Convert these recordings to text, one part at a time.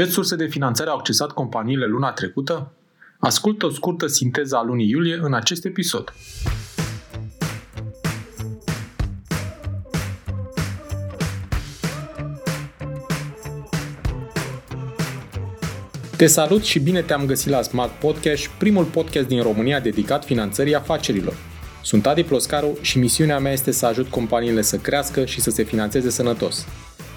Ce surse de finanțare au accesat companiile luna trecută? Ascultă o scurtă sinteză a lunii iulie în acest episod. Te salut și bine te-am găsit la Smart Podcast, primul podcast din România dedicat finanțării afacerilor. Sunt Adi Ploscaru și misiunea mea este să ajut companiile să crească și să se finanțeze sănătos.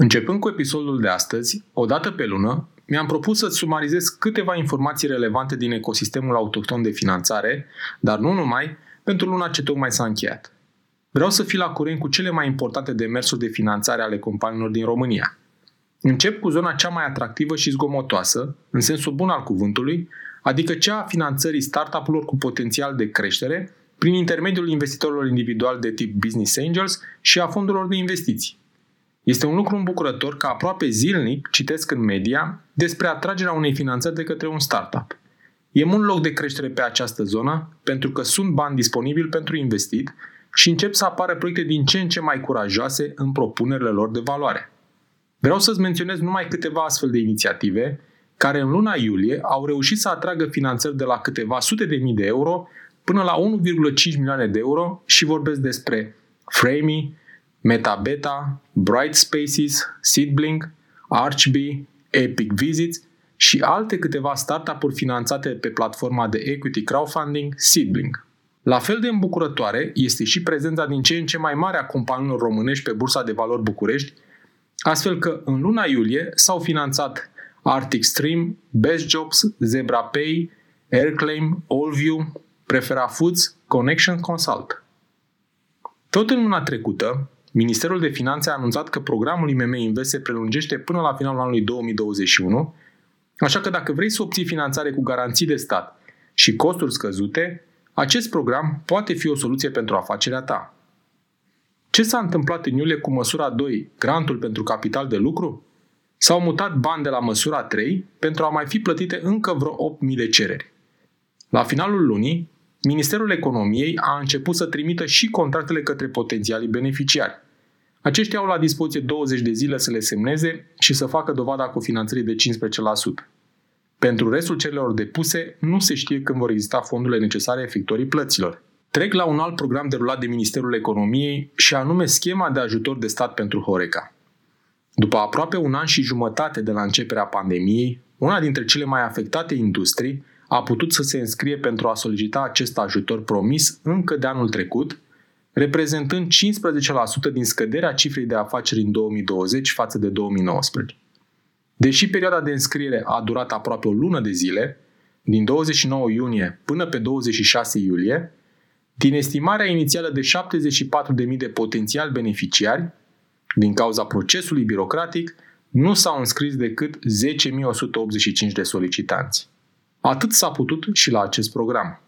Începând cu episodul de astăzi, o dată pe lună, mi-am propus să-ți sumarizez câteva informații relevante din ecosistemul autohton de finanțare, dar nu numai, pentru luna ce tocmai s-a încheiat. Vreau să fii la curent cu cele mai importante demersuri de finanțare ale companiilor din România. Încep cu zona cea mai atractivă și zgomotoasă, în sensul bun al cuvântului, adică cea a finanțării startup-urilor cu potențial de creștere prin intermediul investitorilor individuali de tip Business Angels și a fondurilor de investiții. Este un lucru îmbucurător că aproape zilnic citesc în media despre atragerea unei finanțări de către un startup. E mult loc de creștere pe această zonă pentru că sunt bani disponibili pentru investit și încep să apară proiecte din ce în ce mai curajoase în propunerile lor de valoare. Vreau să-ți menționez numai câteva astfel de inițiative care în luna iulie au reușit să atragă finanțări de la câteva sute de mii de euro până la 1,5 milioane de euro și vorbesc despre Framey, MetaBeta, Bright Spaces, Seedblink, Archbee, Epic Visits și alte câteva startup-uri finanțate pe platforma de equity crowdfunding Seedblink. La fel de îmbucurătoare este și prezența din ce în ce mai mare a companiilor românești pe Bursa de Valori București, astfel că în luna iulie s-au finanțat Arctic Stream, Best Jobs, Zebra Pay, Airclaim, Allview, Prefera Foods, Connection Consult. Tot în luna trecută, Ministerul de Finanțe a anunțat că programul IMM Invest se prelungește până la finalul anului 2021, așa că dacă vrei să obții finanțare cu garanții de stat și costuri scăzute, acest program poate fi o soluție pentru afacerea ta. Ce s-a întâmplat în iulie cu măsura 2, grantul pentru capital de lucru? S-au mutat bani de la măsura 3 pentru a mai fi plătite încă vreo 8.000 de cereri. La finalul lunii, Ministerul Economiei a început să trimită și contractele către potențialii beneficiari. Aceștia au la dispoziție 20 de zile să le semneze și să facă dovada cu finanțării de 15%. Pentru restul cererilor depuse, nu se știe când vor exista fondurile necesare efectorii plăților. Trec la un alt program derulat de Ministerul Economiei și anume schema de ajutor de stat pentru Horeca. După aproape un an și jumătate de la începerea pandemiei, una dintre cele mai afectate industrii a putut să se înscrie pentru a solicita acest ajutor promis încă de anul trecut, reprezentând 15% din scăderea cifrei de afaceri în 2020 față de 2019. Deși perioada de înscriere a durat aproape o lună de zile, din 29 iunie până pe 26 iulie, din estimarea inițială de 74.000 de potențiali beneficiari, din cauza procesului birocratic, nu s-au înscris decât 10.185 de solicitanți. Atât s-a putut și la acest program.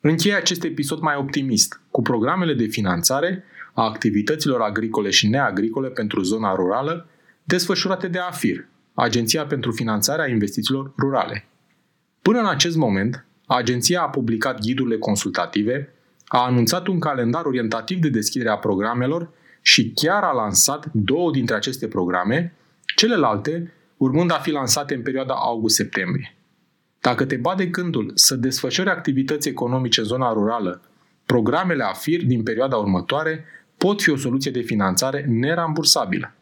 Încheie acest episod mai optimist, cu programele de finanțare a activităților agricole și neagricole pentru zona rurală, desfășurate de AFIR, Agenția pentru Finanțarea Investițiilor Rurale. Până în acest moment, agenția a publicat ghidurile consultative, a anunțat un calendar orientativ de deschidere a programelor și chiar a lansat două dintre aceste programe, celelalte urmând a fi lansate în perioada august-septembrie. Dacă te bade gândul să desfășori activități economice în zona rurală, programele AFIR din perioada următoare pot fi o soluție de finanțare nerambursabilă.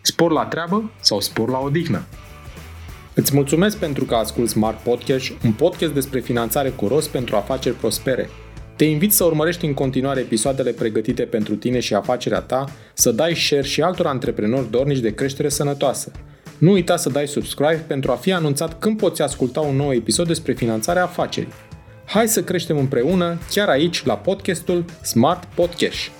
Spor la treabă sau spor la odihnă? Îți mulțumesc pentru că asculti Smart Podcast, un podcast despre finanțare cu rost pentru afaceri prospere. Te invit să urmărești în continuare episoadele pregătite pentru tine și afacerea ta, să dai share și altor antreprenori dornici de creștere sănătoasă. Nu uita să dai subscribe pentru a fi anunțat când poți asculta un nou episod despre finanțarea afacerii. Hai să creștem împreună, chiar aici, la podcastul Smart Podcast.